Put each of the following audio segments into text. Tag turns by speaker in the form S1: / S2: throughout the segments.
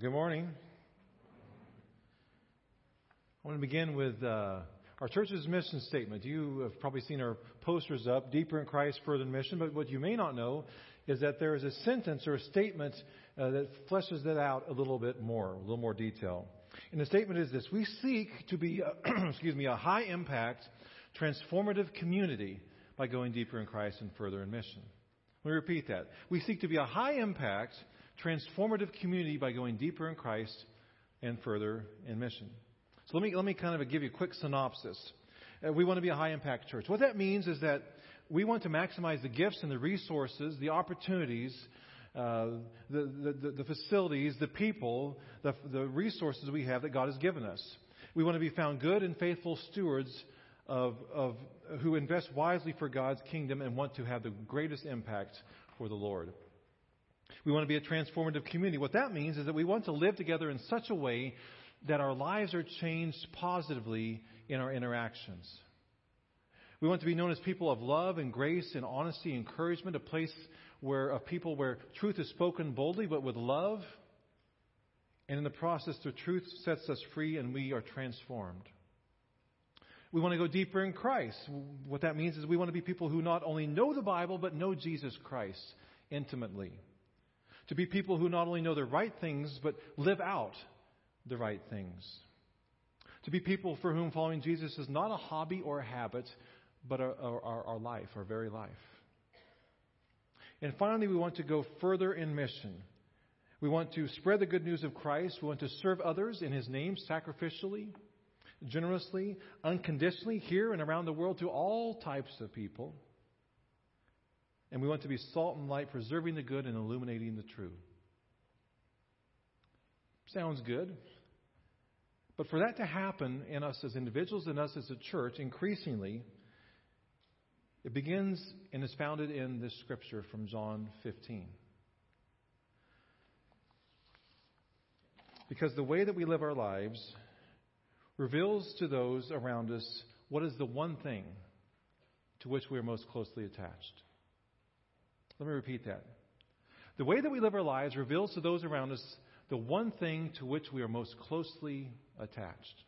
S1: Well, good morning. I want to begin with uh, our church's mission statement. You have probably seen our posters up, Deeper in Christ, Further in Mission. But what you may not know is that there is a sentence or a statement uh, that fleshes that out a little bit more, a little more detail. And the statement is this We seek to be, excuse me, a high impact, transformative community by going deeper in Christ and further in mission. Let me repeat that. We seek to be a high impact, transformative community by going deeper in Christ and further in mission. So let me, let me kind of give you a quick synopsis. Uh, we want to be a high impact church. What that means is that we want to maximize the gifts and the resources, the opportunities, uh, the, the, the, facilities, the people, the, the resources we have that God has given us. We want to be found good and faithful stewards of, of who invest wisely for God's kingdom and want to have the greatest impact for the Lord. We want to be a transformative community. What that means is that we want to live together in such a way that our lives are changed positively in our interactions. We want to be known as people of love and grace and honesty, encouragement, a place where of people where truth is spoken boldly but with love. And in the process, the truth sets us free and we are transformed. We want to go deeper in Christ. What that means is we want to be people who not only know the Bible but know Jesus Christ intimately to be people who not only know the right things, but live out the right things. To be people for whom following Jesus is not a hobby or a habit, but our, our, our life, our very life. And finally, we want to go further in mission. We want to spread the good news of Christ. We want to serve others in His name sacrificially, generously, unconditionally, here and around the world to all types of people. And we want to be salt and light, preserving the good and illuminating the true. Sounds good. But for that to happen in us as individuals and us as a church, increasingly, it begins and is founded in this scripture from John 15. Because the way that we live our lives reveals to those around us what is the one thing to which we are most closely attached. Let me repeat that. The way that we live our lives reveals to those around us the one thing to which we are most closely attached.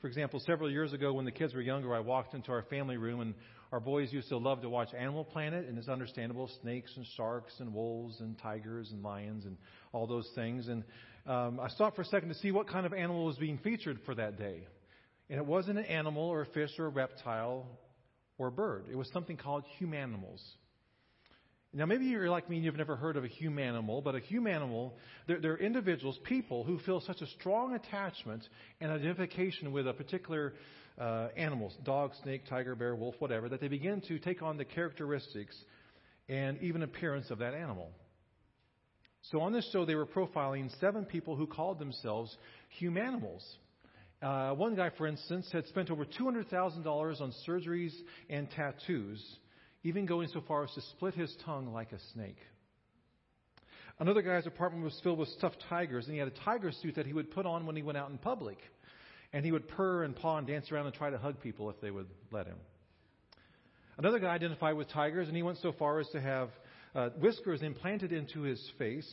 S1: For example, several years ago when the kids were younger, I walked into our family room and our boys used to love to watch Animal Planet, and it's understandable snakes and sharks and wolves and tigers and lions and all those things. And um, I stopped for a second to see what kind of animal was being featured for that day. And it wasn't an animal or a fish or a reptile or a bird, it was something called humanimals. Now, maybe you're like me and you've never heard of a humanimal, but a humanimal, they're, they're individuals, people who feel such a strong attachment and identification with a particular uh, animal dog, snake, tiger, bear, wolf, whatever that they begin to take on the characteristics and even appearance of that animal. So on this show, they were profiling seven people who called themselves humanimals. Uh, one guy, for instance, had spent over $200,000 on surgeries and tattoos even going so far as to split his tongue like a snake. Another guy's apartment was filled with stuffed tigers, and he had a tiger suit that he would put on when he went out in public. And he would purr and paw and dance around and try to hug people if they would let him. Another guy identified with tigers, and he went so far as to have uh, whiskers implanted into his face,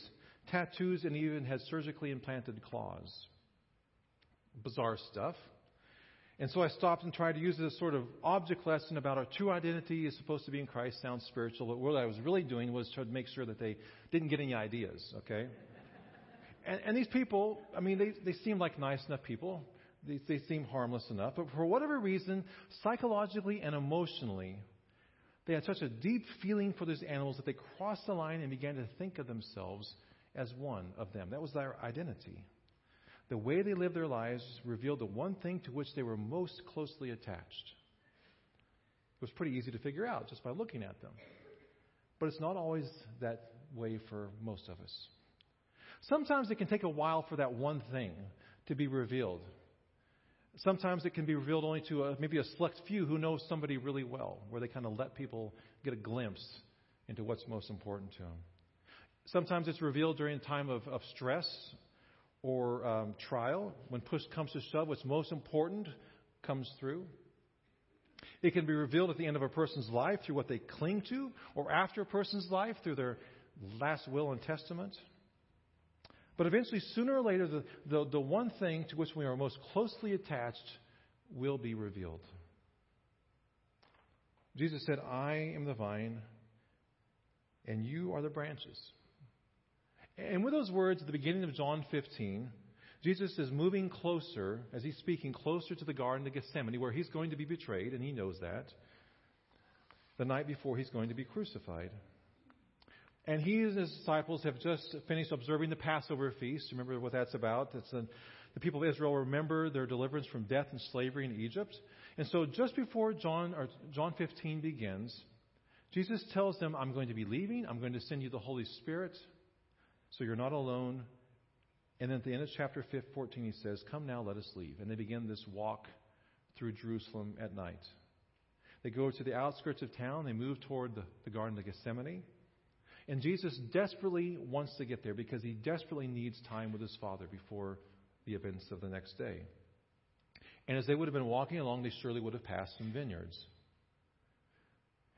S1: tattoos, and even had surgically implanted claws. Bizarre stuff. And so I stopped and tried to use it as sort of object lesson about our true identity is supposed to be in Christ, sounds spiritual. But what I was really doing was to make sure that they didn't get any ideas, okay? And, and these people, I mean, they, they seem like nice enough people. They, they seem harmless enough. But for whatever reason, psychologically and emotionally, they had such a deep feeling for these animals that they crossed the line and began to think of themselves as one of them. That was their identity. The way they lived their lives revealed the one thing to which they were most closely attached. It was pretty easy to figure out just by looking at them. But it's not always that way for most of us. Sometimes it can take a while for that one thing to be revealed. Sometimes it can be revealed only to a, maybe a select few who know somebody really well, where they kind of let people get a glimpse into what's most important to them. Sometimes it's revealed during a time of, of stress or um, trial, when push comes to shove, what's most important comes through. It can be revealed at the end of a person's life through what they cling to, or after a person's life through their last will and testament. But eventually, sooner or later, the, the, the one thing to which we are most closely attached will be revealed. Jesus said, I am the vine, and you are the branches. And with those words at the beginning of John 15, Jesus is moving closer, as he's speaking, closer to the Garden of Gethsemane, where he's going to be betrayed, and he knows that, the night before he's going to be crucified. And he and his disciples have just finished observing the Passover feast. Remember what that's about? It's a, the people of Israel remember their deliverance from death and slavery in Egypt. And so just before John, or John 15 begins, Jesus tells them, I'm going to be leaving. I'm going to send you the Holy Spirit so you're not alone. And then at the end of chapter 14, he says, Come now, let us leave. And they begin this walk through Jerusalem at night. They go to the outskirts of town. They move toward the, the Garden of Gethsemane. And Jesus desperately wants to get there because he desperately needs time with his Father before the events of the next day. And as they would have been walking along, they surely would have passed some vineyards.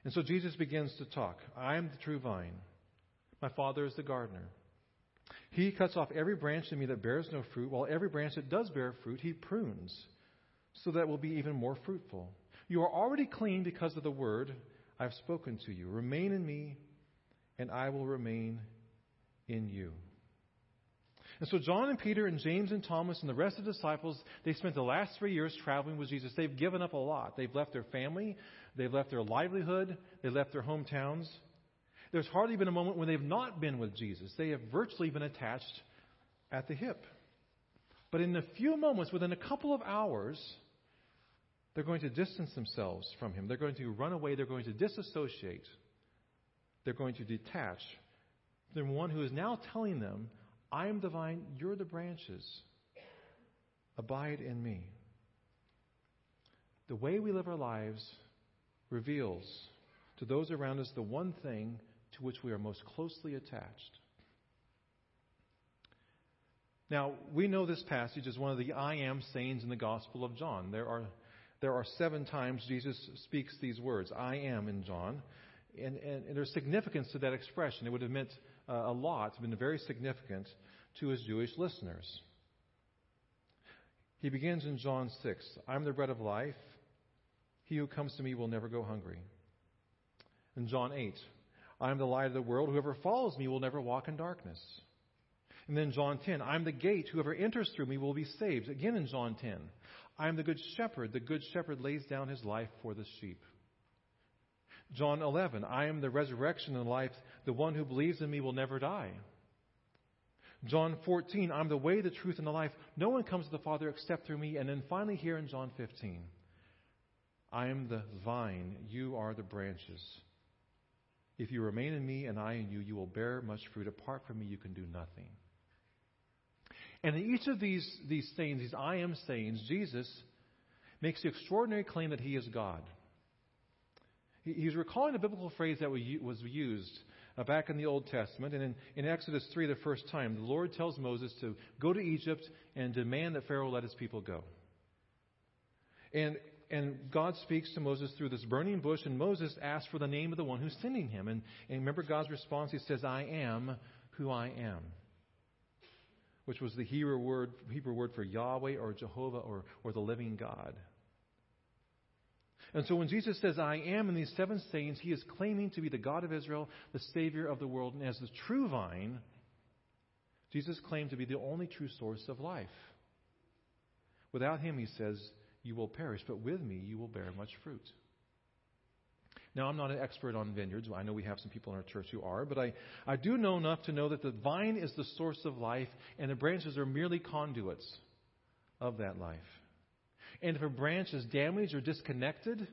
S1: And so Jesus begins to talk. I am the true vine. My Father is the gardener. He cuts off every branch in me that bears no fruit, while every branch that does bear fruit, he prunes, so that it will be even more fruitful. You are already clean because of the word I've spoken to you. Remain in me, and I will remain in you. And so John and Peter and James and Thomas and the rest of the disciples, they spent the last three years traveling with Jesus. They've given up a lot. They've left their family, they've left their livelihood, they left their hometowns. There's hardly been a moment when they've not been with Jesus. They have virtually been attached at the hip. But in a few moments, within a couple of hours, they're going to distance themselves from him. They're going to run away. They're going to disassociate they're going to detach from one who is now telling them, I am the vine, you're the branches. Abide in me. The way we live our lives reveals to those around us the one thing to which we are most closely attached. Now, we know this passage is one of the I am sayings in the Gospel of John. There are, there are seven times Jesus speaks these words, I am in John and, and, and, there's significance to that expression. It would have meant uh, a lot, been very significant to his Jewish listeners. He begins in John 6 I'm the bread of life. He who comes to me will never go hungry. In John 8, I am the light of the world. Whoever follows me will never walk in darkness. And then John 10, I'm the gate. Whoever enters through me will be saved. Again in John 10, I am the good shepherd. The good shepherd lays down his life for the sheep. John 11, I am the resurrection and life. The one who believes in me will never die. John 14, I'm the way, the truth, and the life. No one comes to the Father except through me. And then finally, here in John 15, I am the vine, you are the branches. If you remain in me and I in you, you will bear much fruit. Apart from me, you can do nothing. And in each of these, these sayings, these I am sayings, Jesus makes the extraordinary claim that he is God. He's recalling a biblical phrase that was used uh, back in the Old Testament. And in, in Exodus 3, the first time, the Lord tells Moses to go to Egypt and demand that Pharaoh let his people go. And, and God speaks to Moses through this burning bush, and Moses asks for the name of the one who's sending him. And, and remember God's response? He says, I am who I am, which was the Hebrew word, Hebrew word for Yahweh or Jehovah or, or the living God. And so when Jesus says, I am in these seven sayings, he is claiming to be the God of Israel, the Savior of the world. And as the true vine, Jesus claimed to be the only true source of life. Without him, he says, you will perish, but with me, you will bear much fruit. Now, I'm not an expert on vineyards. I know we have some people in our church who are, but I, I do know enough to know that the vine is the source of life, and the branches are merely conduits of that life. And if a branch is damaged or disconnected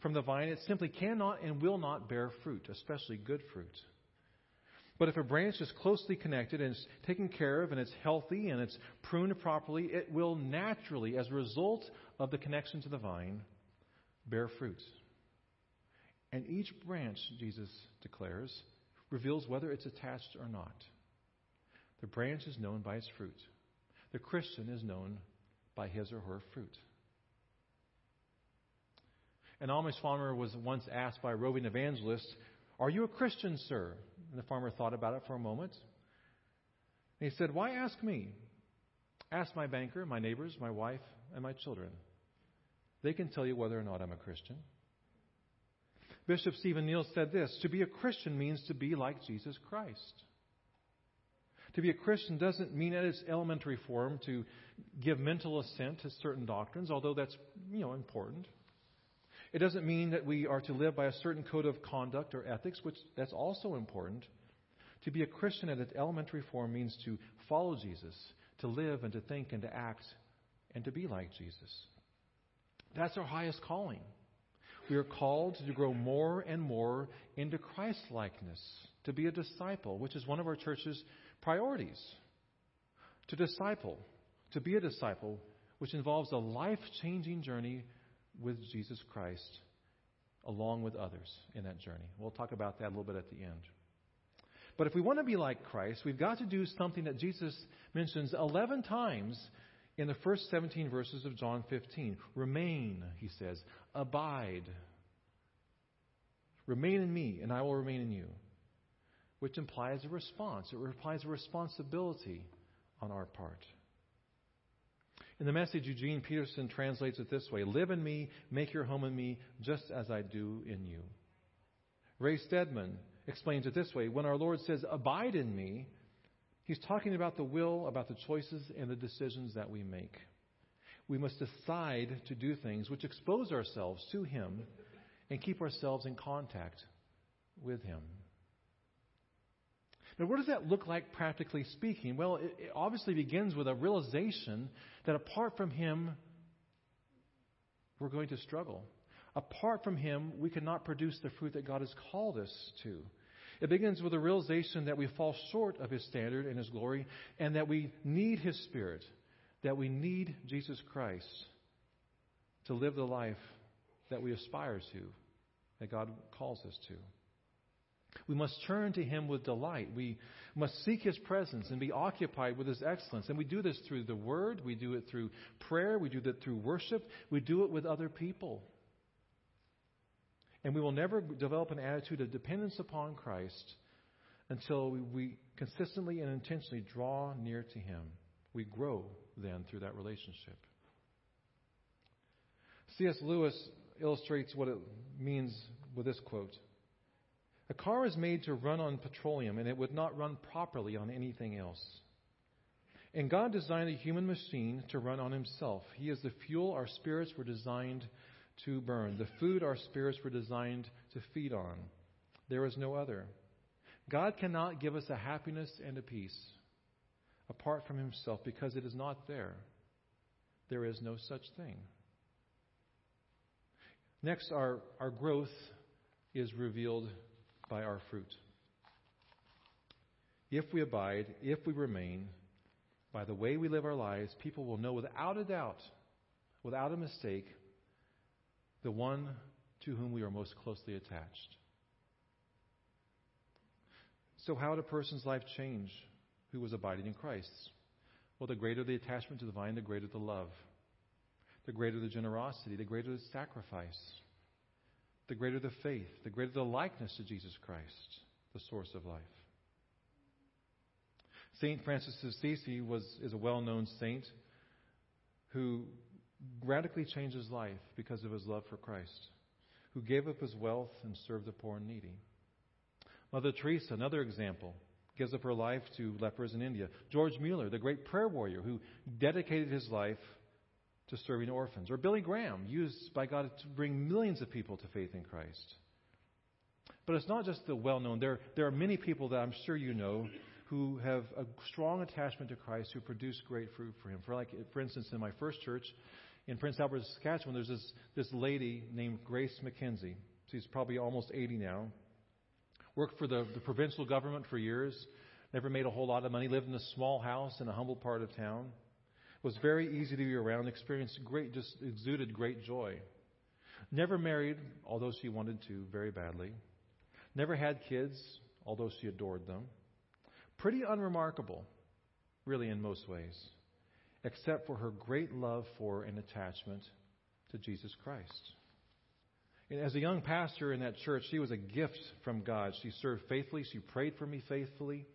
S1: from the vine, it simply cannot and will not bear fruit, especially good fruit. But if a branch is closely connected and it's taken care of and it's healthy and it's pruned properly, it will naturally, as a result of the connection to the vine, bear fruit. And each branch, Jesus declares, reveals whether it's attached or not. The branch is known by its fruit. The Christian is known by his or her fruit. An Amish farmer was once asked by a roving evangelist, Are you a Christian, sir? And the farmer thought about it for a moment. And he said, Why ask me? Ask my banker, my neighbors, my wife, and my children. They can tell you whether or not I'm a Christian. Bishop Stephen Neill said this To be a Christian means to be like Jesus Christ. To be a Christian doesn't mean at its elementary form to give mental assent to certain doctrines, although that's you know important. It doesn't mean that we are to live by a certain code of conduct or ethics, which that's also important. To be a Christian at its elementary form means to follow Jesus, to live and to think and to act and to be like Jesus. That's our highest calling. We are called to grow more and more into Christ likeness, to be a disciple, which is one of our church's priorities. To disciple, to be a disciple, which involves a life changing journey with Jesus Christ along with others in that journey. We'll talk about that a little bit at the end. But if we want to be like Christ, we've got to do something that Jesus mentions 11 times in the first 17 verses of John 15. Remain, he says. Abide. Remain in me, and I will remain in you. Which implies a response. It implies a responsibility on our part. In the message, Eugene Peterson translates it this way Live in me, make your home in me, just as I do in you. Ray Stedman explains it this way When our Lord says, Abide in me, he's talking about the will, about the choices, and the decisions that we make. We must decide to do things which expose ourselves to Him and keep ourselves in contact with Him. Now, what does that look like practically speaking? Well, it, it obviously begins with a realization that apart from Him, we're going to struggle. Apart from Him, we cannot produce the fruit that God has called us to. It begins with a realization that we fall short of His standard and His glory, and that we need His Spirit, that we need Jesus Christ to live the life that we aspire to, that God calls us to. We must turn to Him with delight. We must seek His presence and be occupied with His excellence. And we do this through the Word, we do it through prayer, we do it through worship, we do it with other people. And we will never develop an attitude of dependence upon Christ until we consistently and intentionally draw near to Him. We grow then through that relationship. C.S. Lewis illustrates what it means with this quote. A car is made to run on petroleum, and it would not run properly on anything else. And God designed a human machine to run on Himself. He is the fuel our spirits were designed to burn, the food our spirits were designed to feed on. There is no other. God cannot give us a happiness and a peace apart from Himself because it is not there. There is no such thing. Next, our, our growth is revealed by our fruit. If we abide, if we remain, by the way we live our lives, people will know without a doubt, without a mistake, the one to whom we are most closely attached. So, how did a person's life change who was abiding in Christ? Well, the greater the attachment to the vine, the greater the love, the greater the generosity, the greater the sacrifice the greater the faith, the greater the likeness to Jesus Christ, the source of life. Saint Francis of Assisi was is a well-known saint who radically changed his life because of his love for Christ, who gave up his wealth and served the poor and needy. Mother Teresa, another example, gives up her life to lepers in India. George Mueller, the great prayer warrior who dedicated his life to serving orphans. Or Billy Graham, used by God to bring millions of people to faith in Christ. But it's not just the well known. There, there are many people that I'm sure you know who have a strong attachment to Christ who produce great fruit for Him. For, like, for instance, in my first church in Prince Albert, Saskatchewan, there's this, this lady named Grace McKenzie. She's probably almost 80 now. Worked for the, the provincial government for years. Never made a whole lot of money. Lived in a small house in a humble part of town was very easy to be around, experienced great, just exuded great joy. Never married, although she wanted to very badly. Never had kids, although she adored them. Pretty unremarkable, really, in most ways, except for her great love for and attachment to Jesus Christ. And as a young pastor in that church, she was a gift from God. She served faithfully, she prayed for me faithfully.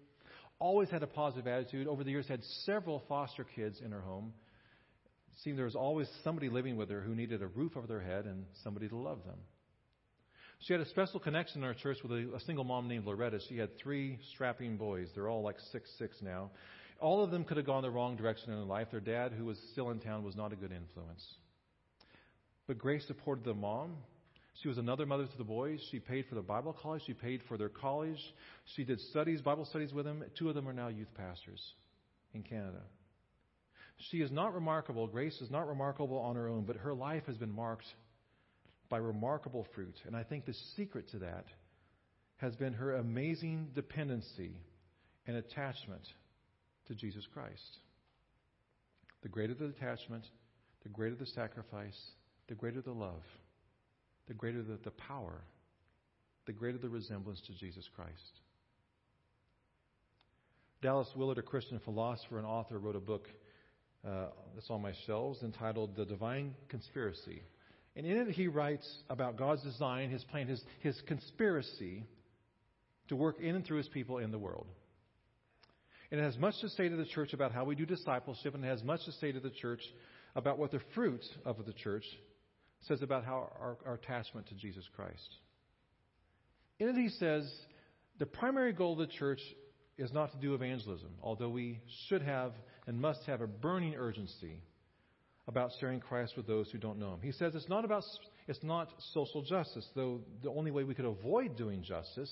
S1: Always had a positive attitude. Over the years, had several foster kids in her home. It seemed there was always somebody living with her who needed a roof over their head and somebody to love them. She had a special connection in our church with a, a single mom named Loretta. She had three strapping boys. They're all like six six now. All of them could have gone the wrong direction in their life. Their dad, who was still in town, was not a good influence. But Grace supported the mom. She was another mother to the boys. She paid for their Bible college. She paid for their college. She did studies, Bible studies with them. Two of them are now youth pastors in Canada. She is not remarkable. Grace is not remarkable on her own, but her life has been marked by remarkable fruit. And I think the secret to that has been her amazing dependency and attachment to Jesus Christ. The greater the attachment, the greater the sacrifice, the greater the love, the greater the, the power, the greater the resemblance to Jesus Christ. Dallas Willard, a Christian philosopher and author, wrote a book uh, that's on my shelves entitled The Divine Conspiracy. And in it, he writes about God's design, his plan, his, his conspiracy to work in and through his people in the world. And it has much to say to the church about how we do discipleship, and it has much to say to the church about what the fruit of the church says about how our, our attachment to Jesus Christ. In it, he says the primary goal of the church is not to do evangelism, although we should have and must have a burning urgency about sharing Christ with those who don't know Him. He says it's not about it's not social justice, though the only way we could avoid doing justice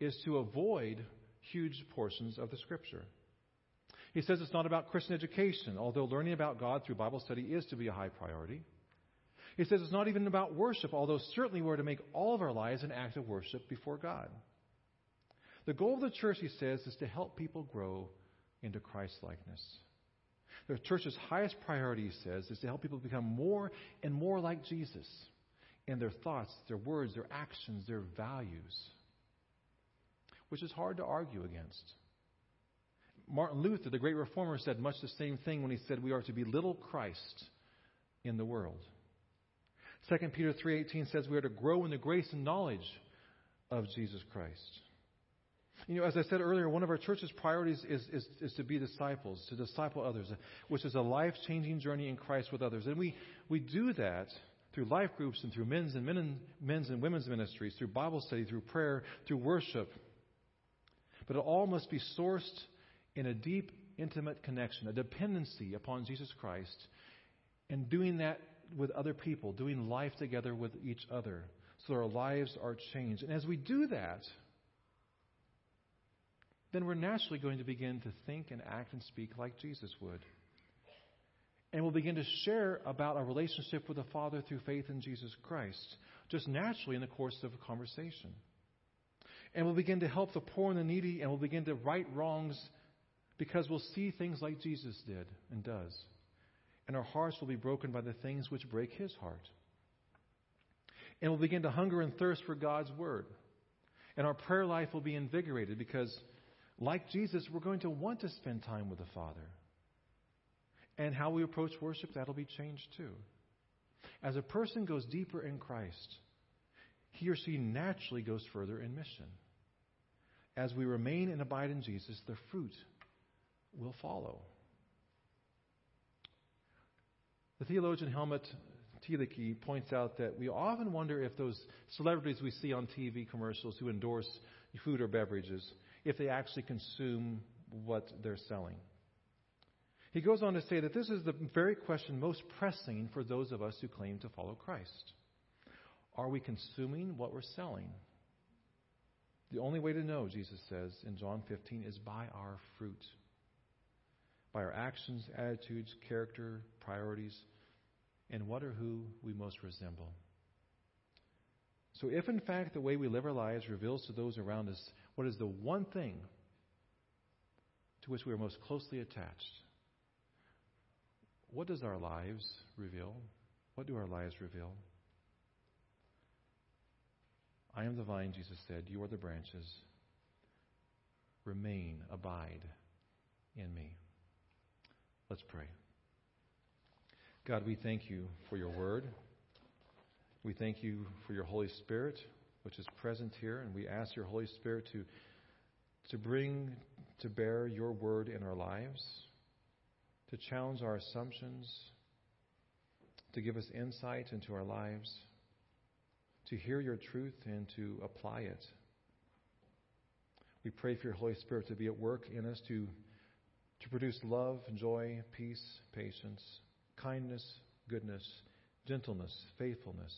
S1: is to avoid huge portions of the Scripture. He says it's not about Christian education, although learning about God through Bible study is to be a high priority. He says it's not even about worship, although certainly we're to make all of our lives an act of worship before God. The goal of the church, he says, is to help people grow into Christ likeness. The church's highest priority, he says, is to help people become more and more like Jesus in their thoughts, their words, their actions, their values, which is hard to argue against. Martin Luther, the great reformer, said much the same thing when he said we are to be little Christ in the world. 2 Peter 3:18 says we are to grow in the grace and knowledge of Jesus Christ. You know, as I said earlier, one of our church's priorities is, is, is to be disciples, to disciple others, which is a life changing journey in Christ with others. And we, we do that through life groups and through men's and, men and, men's and women's ministries, through Bible study, through prayer, through worship. But it all must be sourced in a deep, intimate connection, a dependency upon Jesus Christ, and doing that with other people, doing life together with each other, so our lives are changed. And as we do that, then we're naturally going to begin to think and act and speak like Jesus would. And we'll begin to share about our relationship with the Father through faith in Jesus Christ, just naturally in the course of a conversation. And we'll begin to help the poor and the needy, and we'll begin to right wrongs because we'll see things like Jesus did and does. And our hearts will be broken by the things which break his heart. And we'll begin to hunger and thirst for God's Word. And our prayer life will be invigorated because like Jesus, we're going to want to spend time with the Father. And how we approach worship, that'll be changed too. As a person goes deeper in Christ, he or she naturally goes further in mission. As we remain and abide in Jesus, the fruit will follow. The theologian Helmut Thielicke points out that we often wonder if those celebrities we see on TV commercials who endorse food or beverages if they actually consume what they're selling. He goes on to say that this is the very question most pressing for those of us who claim to follow Christ. Are we consuming what we're selling? The only way to know, Jesus says in John 15, is by our fruit. By our actions, attitudes, character, priorities, and what or who we most resemble. So, if in fact the way we live our lives reveals to those around us what is the one thing to which we are most closely attached? What does our lives reveal? What do our lives reveal? I am the vine, Jesus said. You are the branches. Remain, abide in me. Let's pray. God, we thank you for your word. We thank you for your Holy Spirit which is present here, and we ask your Holy Spirit to, to bring to bear your word in our lives, to challenge our assumptions, to give us insight into our lives, to hear your truth and to apply it. We pray for your Holy Spirit to be at work in us to, to produce love, joy, peace, patience, kindness, goodness, gentleness, faithfulness.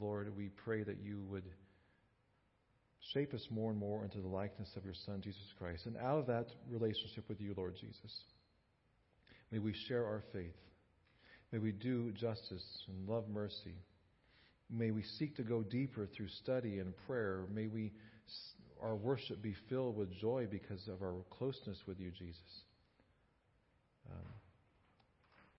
S1: Lord, we pray that you would shape us more and more into the likeness of your Son, Jesus Christ. And out of that relationship with you, Lord Jesus, may we share our faith. May we do justice and love mercy. May we seek to go deeper through study and prayer. May we, our worship be filled with joy because of our closeness with you, Jesus. Um,